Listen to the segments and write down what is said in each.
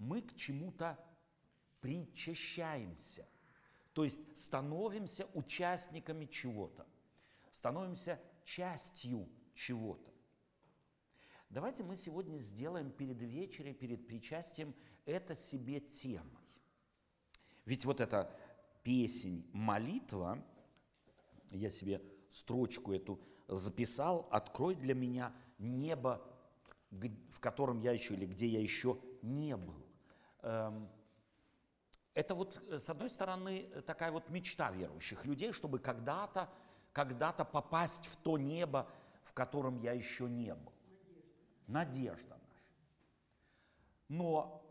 мы к чему-то причащаемся. То есть становимся участниками чего-то, становимся частью чего-то. Давайте мы сегодня сделаем перед вечером, перед причастием это себе темой. Ведь вот эта песень, молитва, я себе строчку эту записал, открой для меня небо, в котором я еще или где я еще не был. Эм, это вот, э, с одной стороны, такая вот мечта верующих людей, чтобы когда-то, когда-то попасть в то небо, в котором я еще не был. Надежда. Надежда наша. Но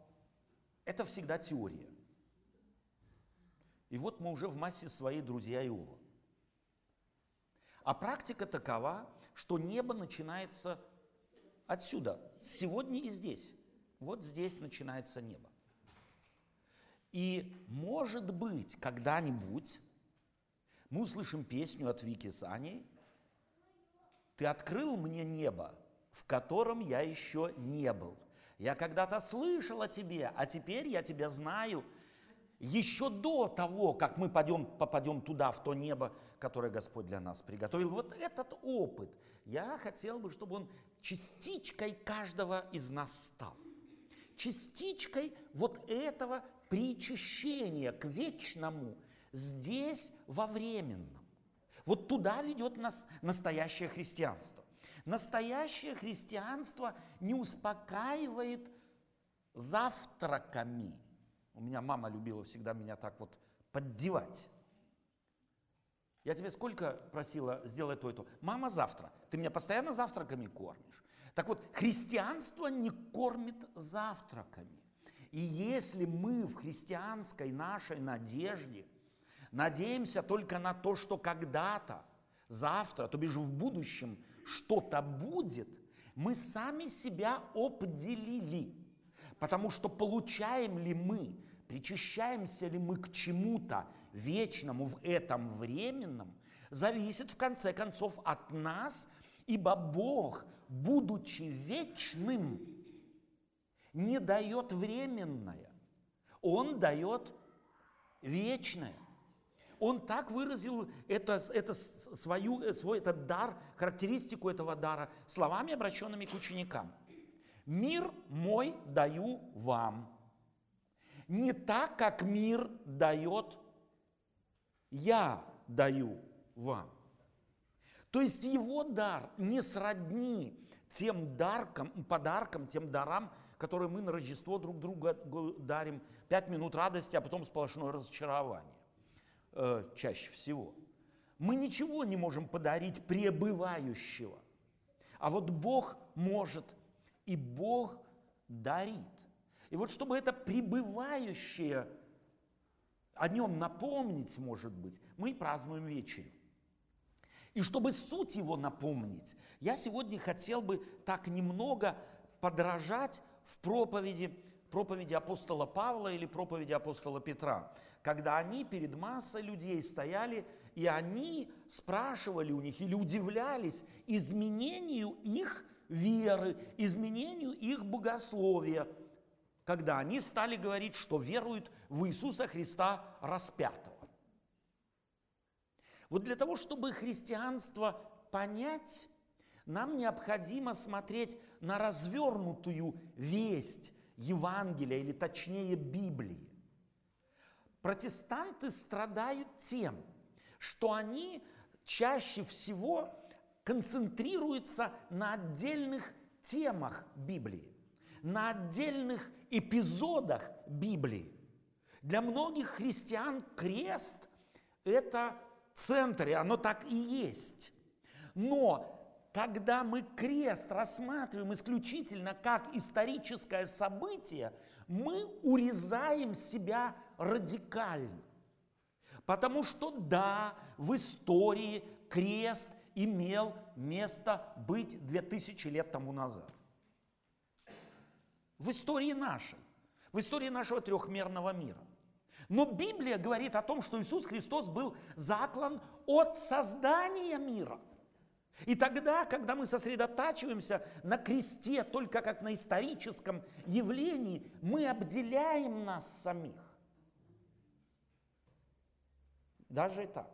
это всегда теория. И вот мы уже в массе своей друзья Иова. А практика такова, что небо начинается отсюда, сегодня и здесь. Вот здесь начинается небо. И может быть, когда-нибудь мы услышим песню от Вики Сани «Ты открыл мне небо, в котором я еще не был. Я когда-то слышал о тебе, а теперь я тебя знаю, еще до того, как мы пойдем, попадем туда, в то небо, которое Господь для нас приготовил. Вот этот опыт, я хотел бы, чтобы он частичкой каждого из нас стал. Частичкой вот этого причащения к вечному здесь во временном. Вот туда ведет нас настоящее христианство. Настоящее христианство не успокаивает завтраками – у меня мама любила всегда меня так вот поддевать. Я тебе сколько просила сделать то и то? Мама завтра. Ты меня постоянно завтраками кормишь. Так вот, христианство не кормит завтраками. И если мы в христианской нашей надежде надеемся только на то, что когда-то, завтра, то бишь в будущем что-то будет, мы сами себя обделили. Потому что получаем ли мы, причащаемся ли мы к чему-то вечному в этом временном, зависит в конце концов от нас, ибо Бог, будучи вечным, не дает временное, Он дает вечное. Он так выразил это, это свою, свой этот дар, характеристику этого дара словами, обращенными к ученикам – Мир мой даю вам. Не так, как мир дает, я даю вам. То есть его дар не сродни тем даркам, подаркам, тем дарам, которые мы на Рождество друг другу дарим. Пять минут радости, а потом сплошное разочарование. Э, чаще всего. Мы ничего не можем подарить пребывающего. А вот Бог может и Бог дарит. И вот чтобы это пребывающее, о нем напомнить, может быть, мы празднуем вечерю. И чтобы суть его напомнить, я сегодня хотел бы так немного подражать в проповеди, проповеди апостола Павла или проповеди апостола Петра, когда они перед массой людей стояли, и они спрашивали у них или удивлялись изменению их веры, изменению их богословия, когда они стали говорить, что веруют в Иисуса Христа распятого. Вот для того, чтобы христианство понять, нам необходимо смотреть на развернутую весть Евангелия, или точнее Библии. Протестанты страдают тем, что они чаще всего концентрируется на отдельных темах Библии, на отдельных эпизодах Библии. Для многих христиан крест – это центр, и оно так и есть. Но когда мы крест рассматриваем исключительно как историческое событие, мы урезаем себя радикально. Потому что да, в истории крест имел место быть 2000 лет тому назад. В истории нашей, в истории нашего трехмерного мира. Но Библия говорит о том, что Иисус Христос был заклан от создания мира. И тогда, когда мы сосредотачиваемся на кресте только как на историческом явлении, мы обделяем нас самих. Даже и так.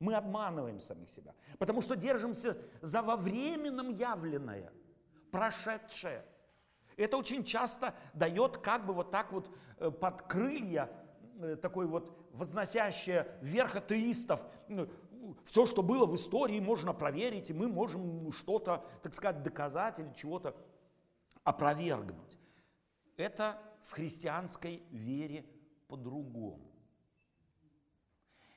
Мы обманываем самих себя, потому что держимся за во временном явленное, прошедшее. Это очень часто дает как бы вот так вот э, под крылья э, такой вот возносящее вверх атеистов. Все, что было в истории, можно проверить, и мы можем что-то, так сказать, доказать или чего-то опровергнуть. Это в христианской вере по-другому.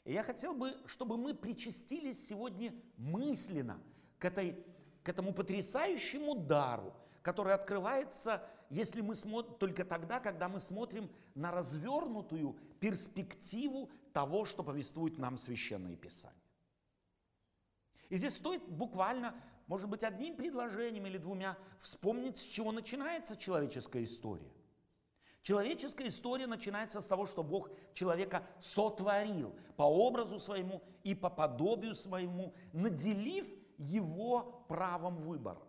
И я хотел бы, чтобы мы причастились сегодня мысленно к, этой, к этому потрясающему дару, который открывается, если мы смотрим, только тогда, когда мы смотрим на развернутую перспективу того, что повествует нам Священное Писание. И здесь стоит буквально, может быть, одним предложением или двумя вспомнить, с чего начинается человеческая история. Человеческая история начинается с того, что Бог человека сотворил по образу своему и по подобию своему, наделив его правом выбора.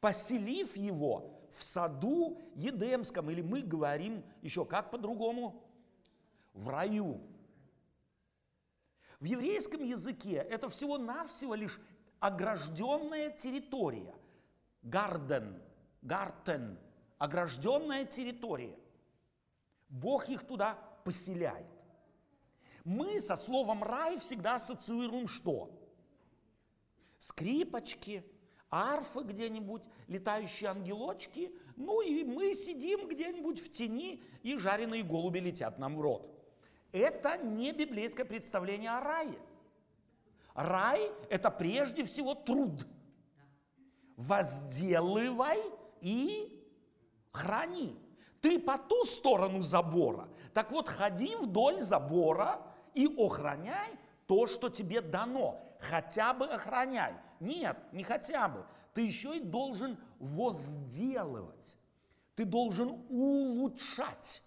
Поселив его в саду Едемском, или мы говорим еще как по-другому, в раю. В еврейском языке это всего-навсего лишь огражденная территория. Гарден, гартен – огражденная территория. Бог их туда поселяет. Мы со словом рай всегда ассоциируем что? Скрипочки, арфы где-нибудь, летающие ангелочки. Ну и мы сидим где-нибудь в тени, и жареные голуби летят нам в рот. Это не библейское представление о рае. Рай – это прежде всего труд. Возделывай и храни. Ты по ту сторону забора. Так вот, ходи вдоль забора и охраняй то, что тебе дано. Хотя бы охраняй. Нет, не хотя бы. Ты еще и должен возделывать. Ты должен улучшать.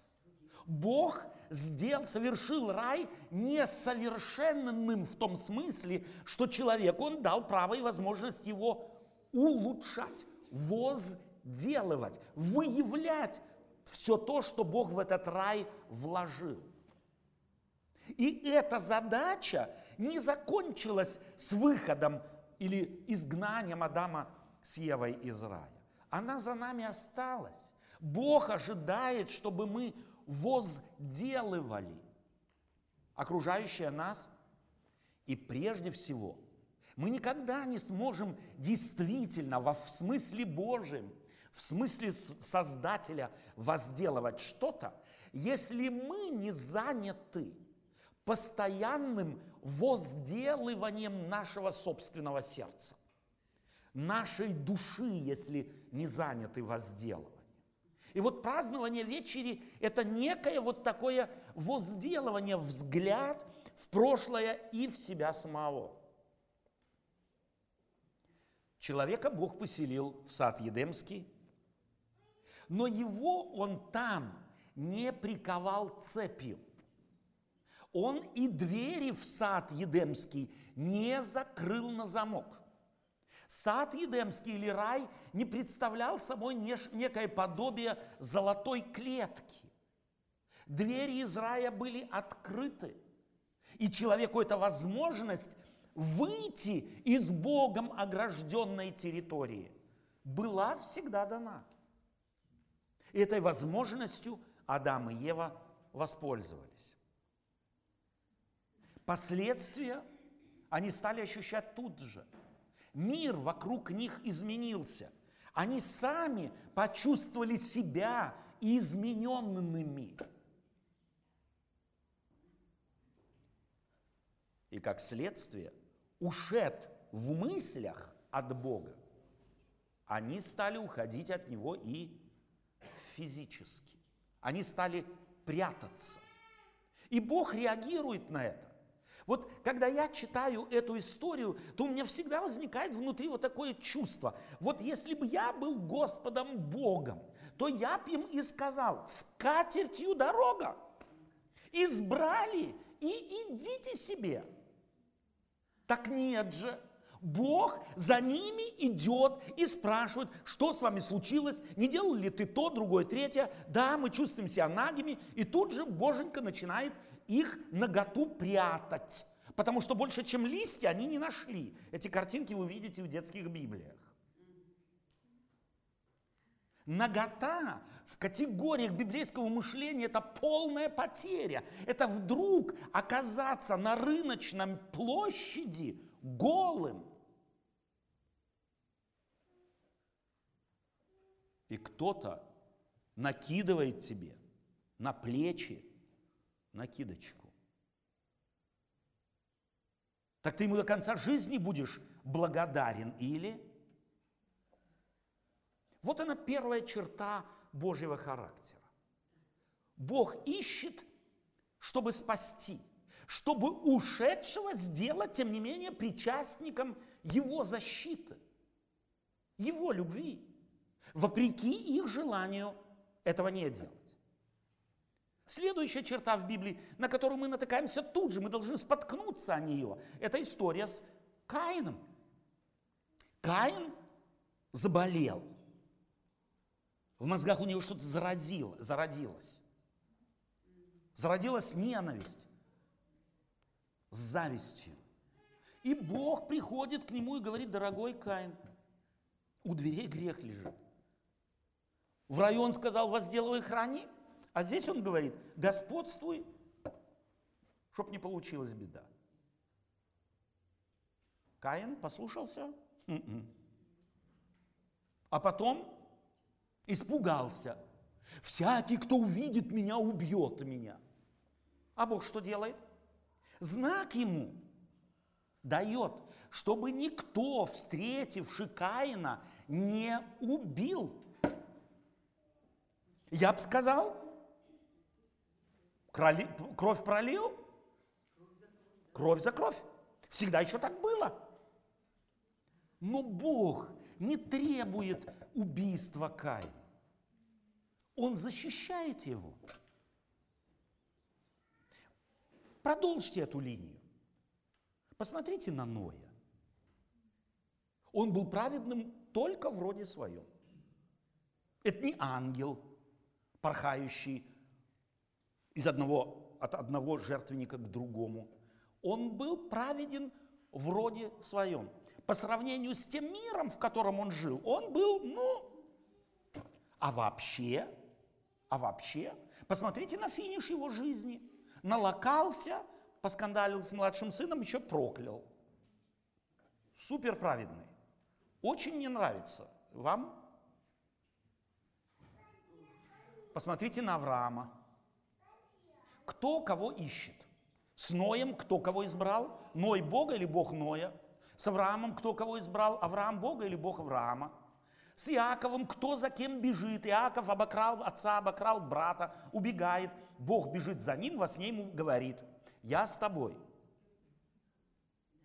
Бог сделал, совершил рай несовершенным в том смысле, что человек он дал право и возможность его улучшать, возделывать выявлять все то, что Бог в этот рай вложил. И эта задача не закончилась с выходом или изгнанием Адама с Евой из рая. Она за нами осталась. Бог ожидает, чтобы мы возделывали окружающее нас. И прежде всего, мы никогда не сможем действительно, во в смысле Божьем, в смысле Создателя возделывать что-то, если мы не заняты постоянным возделыванием нашего собственного сердца, нашей души, если не заняты возделыванием. И вот празднование вечери – это некое вот такое возделывание, взгляд в прошлое и в себя самого. Человека Бог поселил в сад Едемский, но его он там не приковал цепью. Он и двери в сад Едемский не закрыл на замок. Сад Едемский или рай не представлял собой некое подобие золотой клетки. Двери из рая были открыты. И человеку эта возможность выйти из Богом огражденной территории была всегда дана. И этой возможностью Адам и Ева воспользовались. Последствия они стали ощущать тут же. Мир вокруг них изменился. Они сами почувствовали себя измененными. И как следствие, ушед в мыслях от Бога, они стали уходить от Него и физически. Они стали прятаться. И Бог реагирует на это. Вот когда я читаю эту историю, то у меня всегда возникает внутри вот такое чувство. Вот если бы я был Господом Богом, то я бы им и сказал, с катертью дорога. Избрали и идите себе. Так нет же. Бог за ними идет и спрашивает, что с вами случилось, не делал ли ты то, другое, третье. Да, мы чувствуем себя нагими, и тут же Боженька начинает их наготу прятать. Потому что больше, чем листья, они не нашли. Эти картинки вы видите в детских библиях. Нагота в категориях библейского мышления это полная потеря. Это вдруг оказаться на рыночном площади голым. И кто-то накидывает тебе на плечи накидочку. Так ты ему до конца жизни будешь благодарен или... Вот она первая черта Божьего характера. Бог ищет, чтобы спасти, чтобы ушедшего сделать, тем не менее, причастником его защиты, его любви, вопреки их желанию этого не делать. Следующая черта в Библии, на которую мы натыкаемся тут же, мы должны споткнуться о нее, это история с Каином. Каин заболел. В мозгах у него что-то зародило, зародилось. Зародилась ненависть с завистью. И Бог приходит к нему и говорит, дорогой Каин, у дверей грех лежит. В район сказал, возделывай храни. А здесь он говорит, господствуй, чтоб не получилась беда. Каин послушался, м-м. а потом испугался. Всякий, кто увидит меня, убьет меня. А Бог что делает? Знак ему дает, чтобы никто, встретивший Каина, не убил. Я бы сказал, Кроли, кровь пролил? Кровь за кровь. Всегда еще так было. Но Бог не требует убийства Каина. Он защищает его. Продолжите эту линию. Посмотрите на Ноя. Он был праведным только в роде своем. Это не ангел, порхающий из одного, от одного жертвенника к другому. Он был праведен в роде своем. По сравнению с тем миром, в котором он жил, он был, ну, а вообще, а вообще, посмотрите на финиш его жизни. Налокался, поскандалил с младшим сыном, еще проклял. Супер праведный. Очень мне нравится. Вам? Посмотрите на Авраама. Кто кого ищет? С Ноем кто кого избрал? Ной Бога или Бог Ноя? С Авраамом кто кого избрал? Авраам Бога или Бог Авраама? С Иаковом кто за кем бежит? Иаков обокрал отца, обокрал брата, убегает. Бог бежит за ним, во сне ему говорит, я с тобой.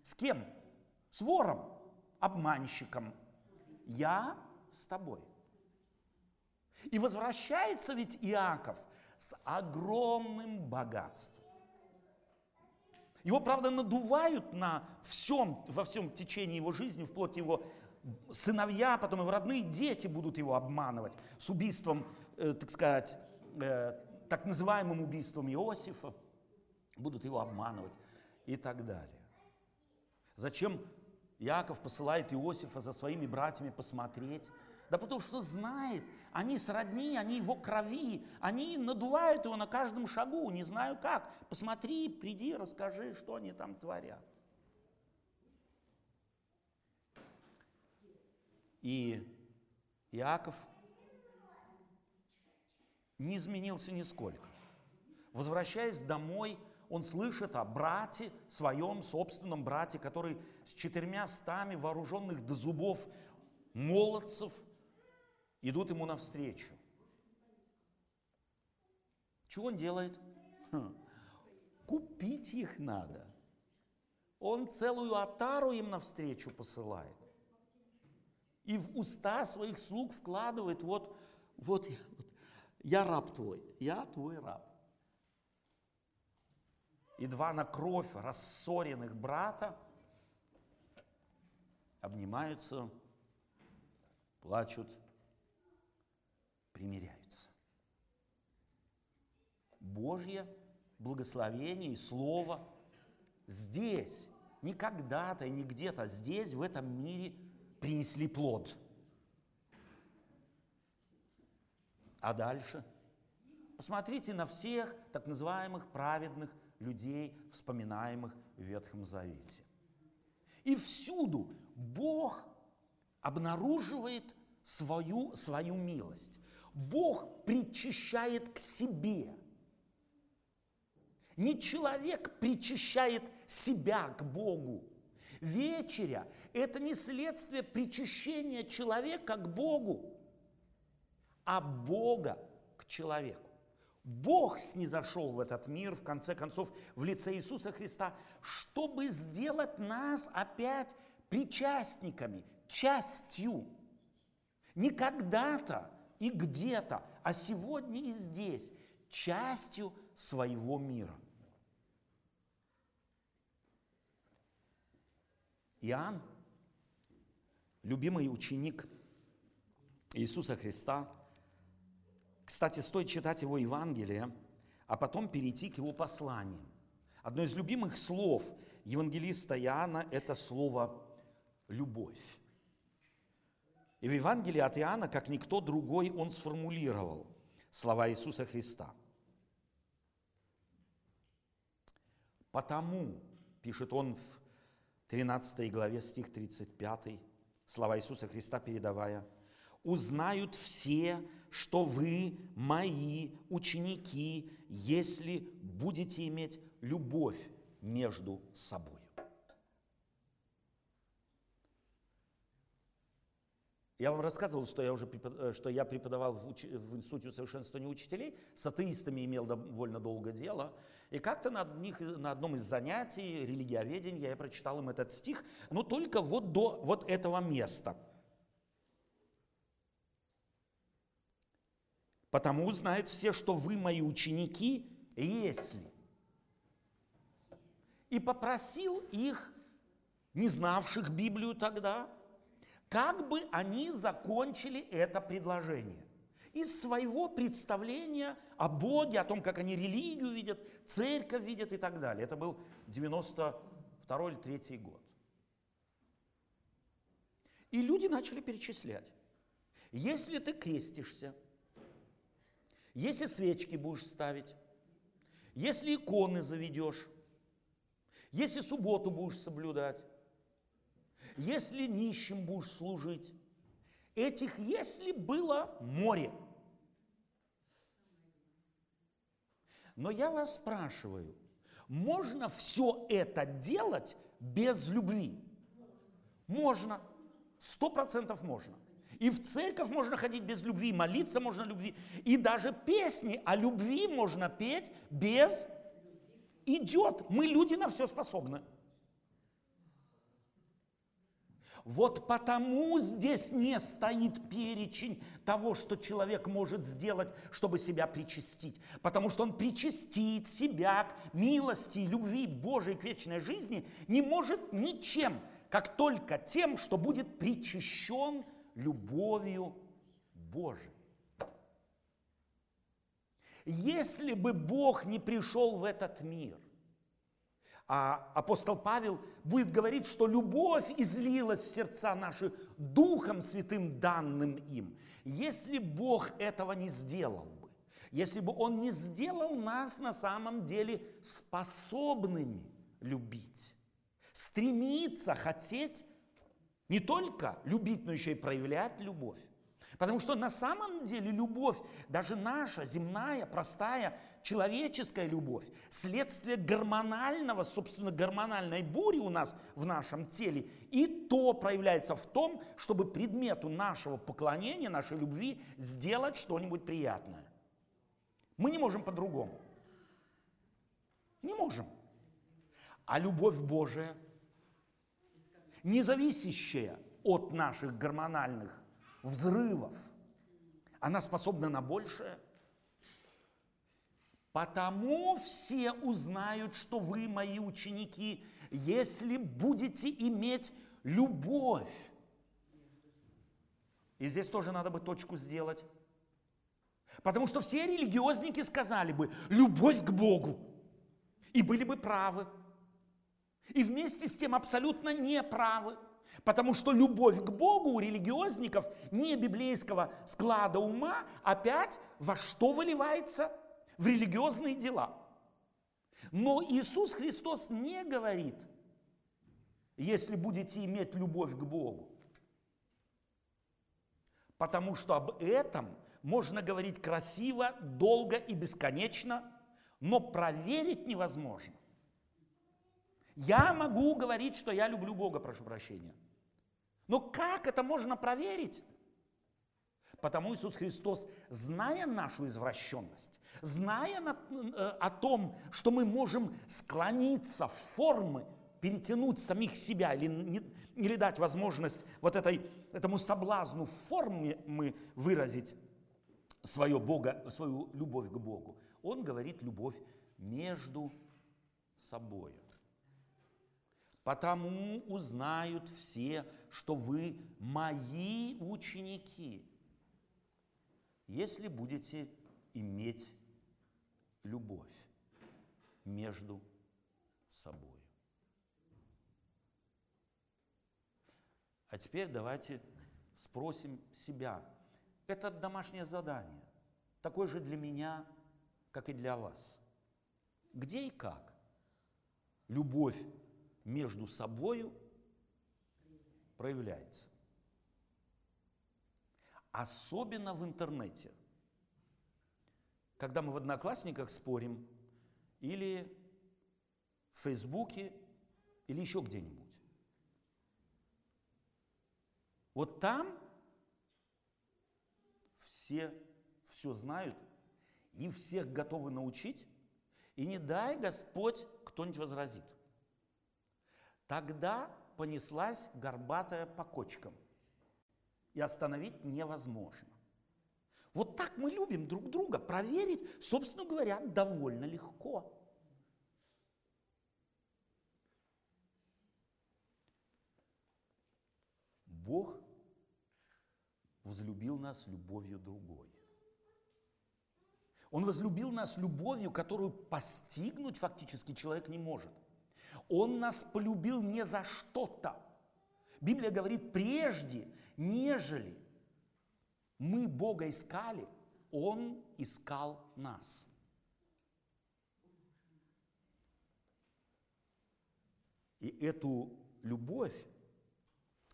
С кем? С вором, обманщиком. Я с тобой. И возвращается ведь Иаков с огромным богатством. Его, правда, надувают на всем, во всем течении его жизни, вплоть его сыновья, потом его родные дети будут его обманывать с убийством, э, так сказать, э, так называемым убийством Иосифа, будут его обманывать и так далее. Зачем Яков посылает Иосифа за своими братьями посмотреть? Да потому что знает, они сродни, они его крови, они надувают его на каждом шагу, не знаю как. Посмотри, приди, расскажи, что они там творят. И Иаков не изменился нисколько. Возвращаясь домой, он слышит о брате, своем собственном брате, который с четырьмя стами вооруженных до зубов молодцев идут ему навстречу. Что он делает? Хм. Купить их надо. Он целую отару им навстречу посылает. И в уста своих слуг вкладывает, вот, вот, вот я раб твой, я твой раб. И два на кровь рассоренных брата обнимаются, плачут, примиряются. Божье благословение и Слово здесь, не когда-то и не где-то, здесь, в этом мире принесли плод. А дальше? Посмотрите на всех так называемых праведных людей, вспоминаемых в Ветхом Завете. И всюду Бог обнаруживает свою, свою милость. Бог причащает к себе. Не человек причащает себя к Богу. Вечеря – это не следствие причащения человека к Богу, а Бога к человеку. Бог снизошел в этот мир, в конце концов, в лице Иисуса Христа, чтобы сделать нас опять причастниками, частью. Не когда-то и где-то, а сегодня и здесь, частью своего мира. Иоанн, любимый ученик Иисуса Христа, кстати, стоит читать его Евангелие, а потом перейти к его посланиям. Одно из любимых слов евангелиста Иоанна – это слово «любовь». И в Евангелии от Иоанна, как никто другой, он сформулировал слова Иисуса Христа. «Потому», пишет он в 13 главе, стих 35, слова Иисуса Христа передавая, «Узнают все, что вы мои ученики, если будете иметь любовь между собой». Я вам рассказывал, что я уже э, что я преподавал в, уч... в Институте усовершенствования учителей, с атеистами имел довольно долго дело. И как-то на, одних, на одном из занятий религиоведения я прочитал им этот стих, но только вот до вот этого места. Потому знают все, что вы мои ученики, если. И попросил их, не знавших Библию тогда, как бы они закончили это предложение. Из своего представления о Боге, о том, как они религию видят, церковь видят и так далее. Это был 92 или 3 год. И люди начали перечислять. Если ты крестишься, если свечки будешь ставить, если иконы заведешь, если субботу будешь соблюдать, если нищим будешь служить. Этих если было море. Но я вас спрашиваю, можно все это делать без любви? Можно. Сто процентов можно. И в церковь можно ходить без любви, молиться можно любви. И даже песни о любви можно петь без... Идет. Мы люди на все способны. Вот потому здесь не стоит перечень того, что человек может сделать, чтобы себя причастить. Потому что он причастить себя к милости, любви Божией к вечной жизни не может ничем, как только тем, что будет причащен любовью Божией. Если бы Бог не пришел в этот мир – а апостол Павел будет говорить, что любовь излилась в сердца наши Духом Святым, данным им. Если Бог этого не сделал бы, если бы Он не сделал нас на самом деле способными любить, стремиться, хотеть, не только любить, но еще и проявлять любовь. Потому что на самом деле любовь, даже наша земная, простая, человеческая любовь, следствие гормонального, собственно, гормональной бури у нас в нашем теле, и то проявляется в том, чтобы предмету нашего поклонения, нашей любви сделать что-нибудь приятное. Мы не можем по-другому. Не можем. А любовь Божия, не зависящая от наших гормональных взрывов, она способна на большее – Потому все узнают, что вы мои ученики, если будете иметь любовь. И здесь тоже надо бы точку сделать. Потому что все религиозники сказали бы любовь к Богу. И были бы правы. И вместе с тем абсолютно неправы. Потому что любовь к Богу у религиозников не библейского склада ума опять во что выливается? В религиозные дела. Но Иисус Христос не говорит, если будете иметь любовь к Богу. Потому что об этом можно говорить красиво, долго и бесконечно, но проверить невозможно. Я могу говорить, что я люблю Бога, прошу прощения. Но как это можно проверить? Потому Иисус Христос, зная нашу извращенность, зная э, о том, что мы можем склониться в формы, перетянуть самих себя или, или дать возможность вот этой, этому соблазну в форме мы выразить свое Бога, свою любовь к Богу. Он говорит любовь между собой. Потому узнают все, что вы мои ученики, если будете иметь любовь между собой. А теперь давайте спросим себя. Это домашнее задание, такое же для меня, как и для вас. Где и как любовь между собою проявляется? Особенно в интернете – когда мы в одноклассниках спорим, или в Фейсбуке, или еще где-нибудь. Вот там все все знают и всех готовы научить, и не дай Господь кто-нибудь возразит. Тогда понеслась горбатая по кочкам, и остановить невозможно. Вот так мы любим друг друга. Проверить, собственно говоря, довольно легко. Бог возлюбил нас любовью другой. Он возлюбил нас любовью, которую постигнуть фактически человек не может. Он нас полюбил не за что-то. Библия говорит, прежде, нежели мы Бога искали, Он искал нас. И эту любовь,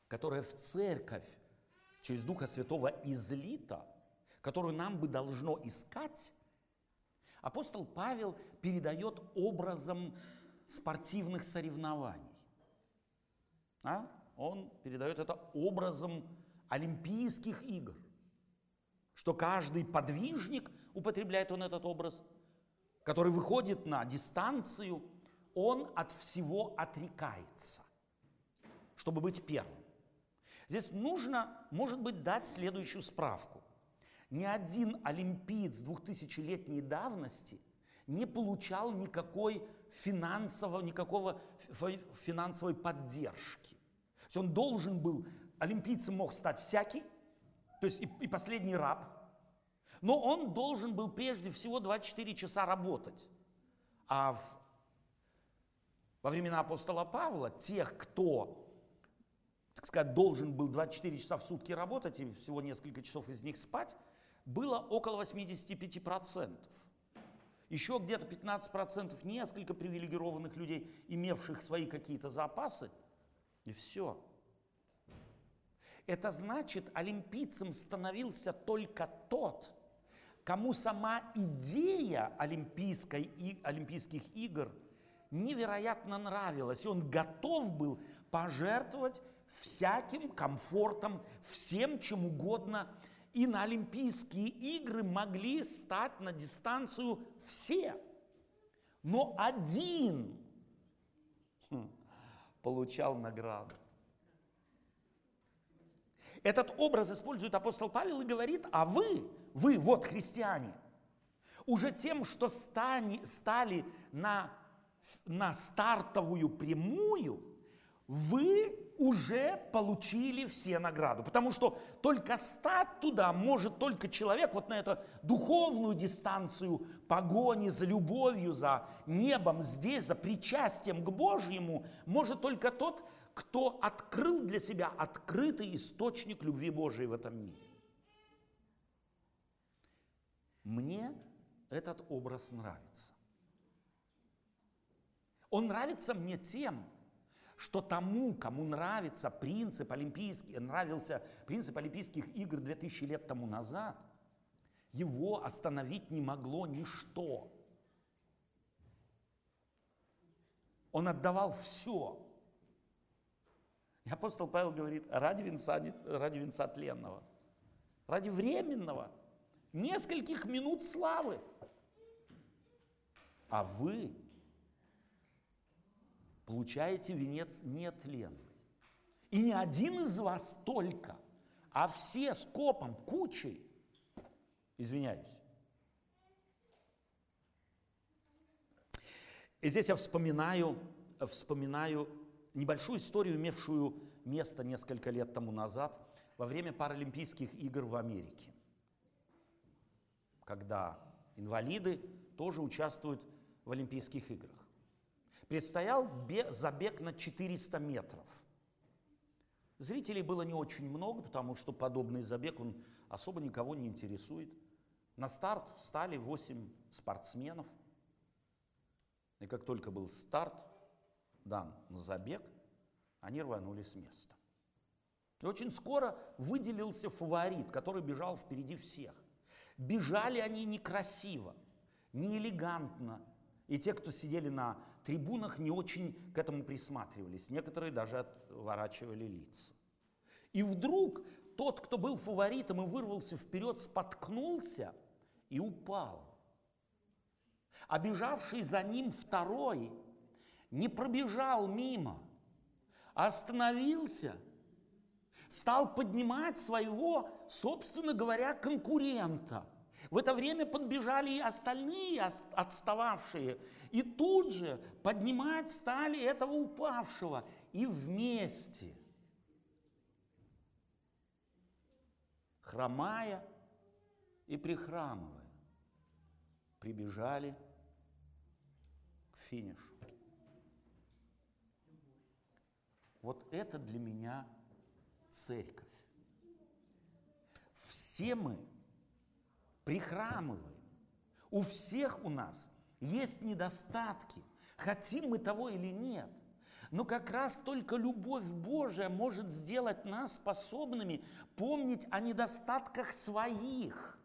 которая в церковь через Духа Святого излита, которую нам бы должно искать, апостол Павел передает образом спортивных соревнований. А? Он передает это образом Олимпийских игр что каждый подвижник, употребляет он этот образ, который выходит на дистанцию, он от всего отрекается, чтобы быть первым. Здесь нужно, может быть, дать следующую справку. Ни один олимпиец 2000-летней давности не получал никакой финансового, никакого финансовой поддержки. То есть он должен был, олимпийцем мог стать всякий, то есть и, и последний раб. Но он должен был прежде всего 24 часа работать. А в, во времена апостола Павла тех, кто, так сказать, должен был 24 часа в сутки работать и всего несколько часов из них спать, было около 85%. Еще где-то 15% несколько привилегированных людей, имевших свои какие-то запасы, и все. Это значит, олимпийцем становился только тот, кому сама идея олимпийской и, Олимпийских игр невероятно нравилась. И он готов был пожертвовать всяким комфортом, всем чем угодно. И на Олимпийские игры могли стать на дистанцию все. Но один хм, получал награду. Этот образ использует апостол Павел и говорит, а вы, вы, вот христиане, уже тем, что стали, на, на стартовую прямую, вы уже получили все награду. Потому что только стать туда может только человек вот на эту духовную дистанцию погони за любовью, за небом здесь, за причастием к Божьему, может только тот, кто открыл для себя открытый источник любви Божией в этом мире. Мне этот образ нравится. Он нравится мне тем, что тому, кому нравится принцип олимпийский, нравился принцип Олимпийских игр 2000 лет тому назад, его остановить не могло ничто. Он отдавал все. И апостол Павел говорит, ради венца, ради венца тленного, ради временного, нескольких минут славы. А вы получаете венец нетленный. И не один из вас только, а все с копом, кучей. Извиняюсь. И здесь я вспоминаю, вспоминаю небольшую историю, имевшую место несколько лет тому назад во время Паралимпийских игр в Америке, когда инвалиды тоже участвуют в Олимпийских играх предстоял забег на 400 метров. Зрителей было не очень много, потому что подобный забег, он особо никого не интересует. На старт встали 8 спортсменов. И как только был старт, дан на забег, они рванули с места. И очень скоро выделился фаворит, который бежал впереди всех. Бежали они некрасиво, не элегантно. И те, кто сидели на трибунах не очень к этому присматривались, некоторые даже отворачивали лица. И вдруг тот, кто был фаворитом и вырвался вперед, споткнулся и упал. А бежавший за ним второй не пробежал мимо, а остановился, стал поднимать своего, собственно говоря, конкурента – в это время подбежали и остальные отстававшие, и тут же поднимать стали этого упавшего, и вместе, хромая и прихрамывая, прибежали к финишу. Вот это для меня церковь. Все мы прихрамываем. У всех у нас есть недостатки, хотим мы того или нет. Но как раз только любовь Божия может сделать нас способными помнить о недостатках своих,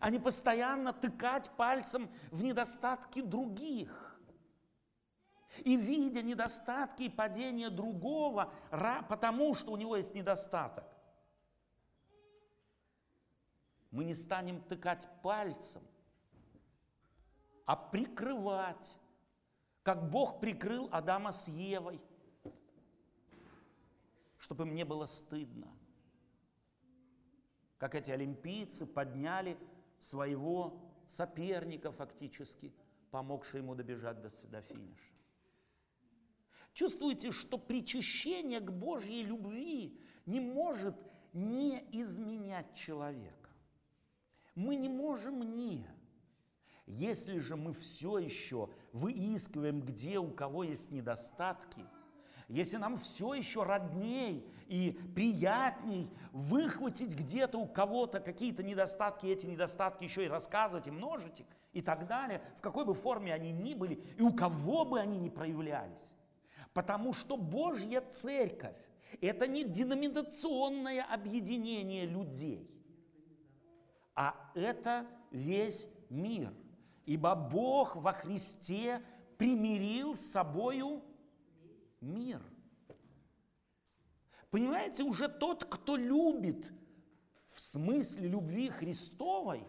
а не постоянно тыкать пальцем в недостатки других. И видя недостатки и падения другого, потому что у него есть недостаток, мы не станем тыкать пальцем, а прикрывать, как Бог прикрыл Адама с Евой, чтобы мне было стыдно. Как эти олимпийцы подняли своего соперника фактически, помогший ему добежать до, до финиша. Чувствуете, что причащение к Божьей любви не может не изменять человека. Мы не можем не. Если же мы все еще выискиваем, где у кого есть недостатки, если нам все еще родней и приятней выхватить где-то у кого-то какие-то недостатки, эти недостатки еще и рассказывать, и множить их, и так далее, в какой бы форме они ни были, и у кого бы они ни проявлялись. Потому что Божья Церковь – это не деноминационное объединение людей – а это весь мир. Ибо Бог во Христе примирил с собою мир. Понимаете, уже тот, кто любит в смысле любви Христовой,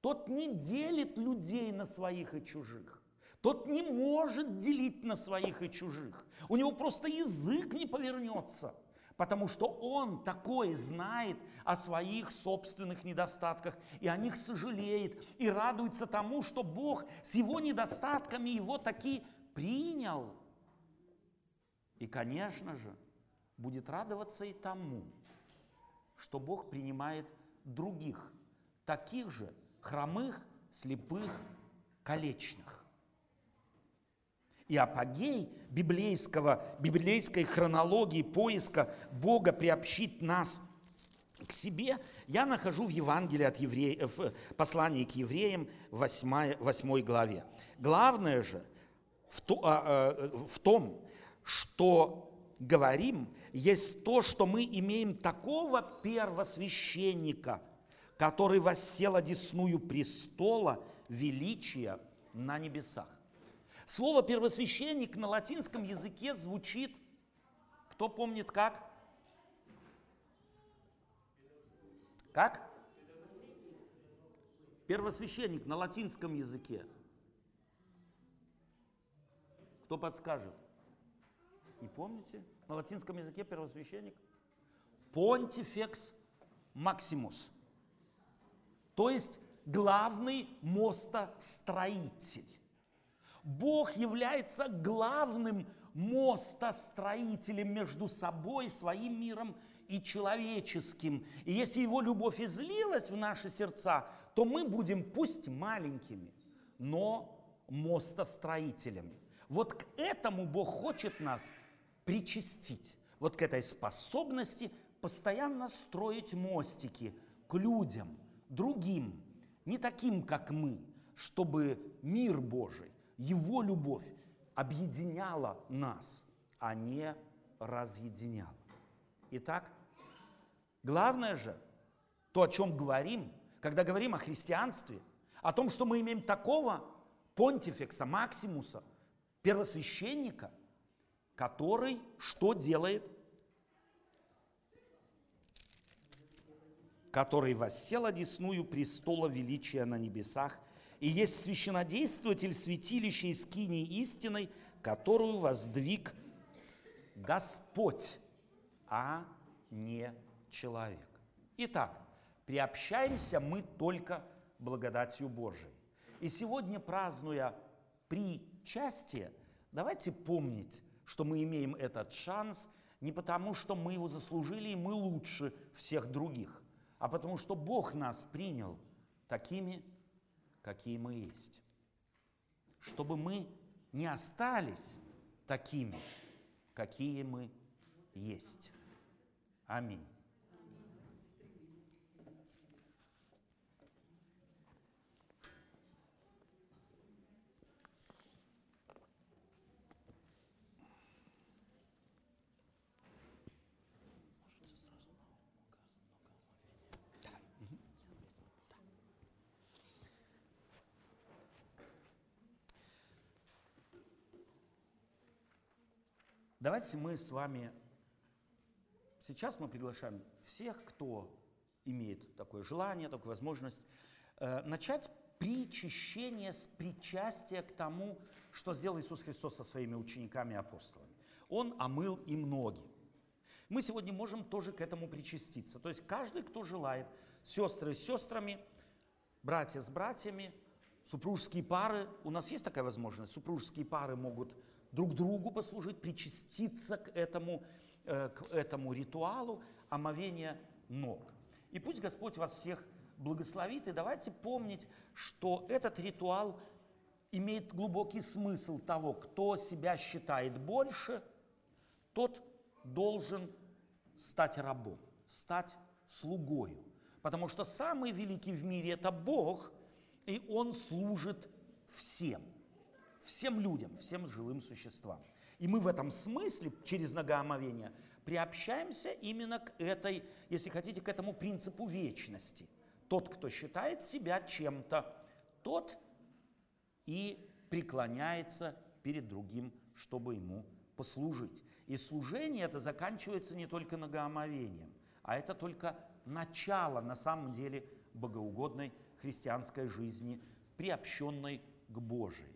тот не делит людей на своих и чужих. Тот не может делить на своих и чужих. У него просто язык не повернется – потому что он такой знает о своих собственных недостатках и о них сожалеет и радуется тому, что Бог с его недостатками его таки принял И, конечно же, будет радоваться и тому, что Бог принимает других, таких же хромых, слепых, калечных. И апогей библейского, библейской хронологии поиска Бога приобщить нас к себе я нахожу в Евангелии от евреев, в послании к евреям 8, 8 главе. Главное же в, то, а, а, в том, что говорим, есть то, что мы имеем такого первосвященника, который воссел одесную престола величия на небесах. Слово первосвященник на латинском языке звучит, кто помнит как? Как? Первосвященник на латинском языке. Кто подскажет? Не помните? На латинском языке первосвященник? Понтифекс Максимус. То есть главный мостостроитель. Бог является главным мостостроителем между собой, своим миром и человеческим. И если Его любовь излилась в наши сердца, то мы будем пусть маленькими, но мостостроителями. Вот к этому Бог хочет нас причастить. Вот к этой способности постоянно строить мостики к людям, другим, не таким, как мы, чтобы мир Божий, Его любовь объединяла нас, а не разъединяла. Итак, главное же, то, о чем говорим, когда говорим о христианстве, о том, что мы имеем такого понтифекса, Максимуса, первосвященника, который что делает? который воссел одесную престола величия на небесах, и есть священодействователь святилища и скинии истиной, которую воздвиг Господь, а не человек. Итак, приобщаемся мы только благодатью Божией. И сегодня, празднуя причастие, давайте помнить, что мы имеем этот шанс не потому, что мы его заслужили и мы лучше всех других, а потому что Бог нас принял такими, какие мы есть. Чтобы мы не остались такими, какие мы есть. Аминь. Давайте мы с вами, сейчас мы приглашаем всех, кто имеет такое желание, такую возможность, э, начать причащение с причастия к тому, что сделал Иисус Христос со своими учениками и апостолами. Он омыл им ноги. Мы сегодня можем тоже к этому причаститься. То есть каждый, кто желает, сестры с сестрами, братья с братьями, супружеские пары, у нас есть такая возможность, супружеские пары могут друг другу послужить, причаститься к этому, э, к этому ритуалу омовения ног. И пусть Господь вас всех благословит. И давайте помнить, что этот ритуал имеет глубокий смысл того, кто себя считает больше, тот должен стать рабом, стать слугою. Потому что самый великий в мире – это Бог, и Он служит всем всем людям, всем живым существам. И мы в этом смысле, через многоомовение, приобщаемся именно к этой, если хотите, к этому принципу вечности. Тот, кто считает себя чем-то, тот и преклоняется перед другим, чтобы ему послужить. И служение это заканчивается не только многоомовением, а это только начало, на самом деле, богоугодной христианской жизни, приобщенной к Божией.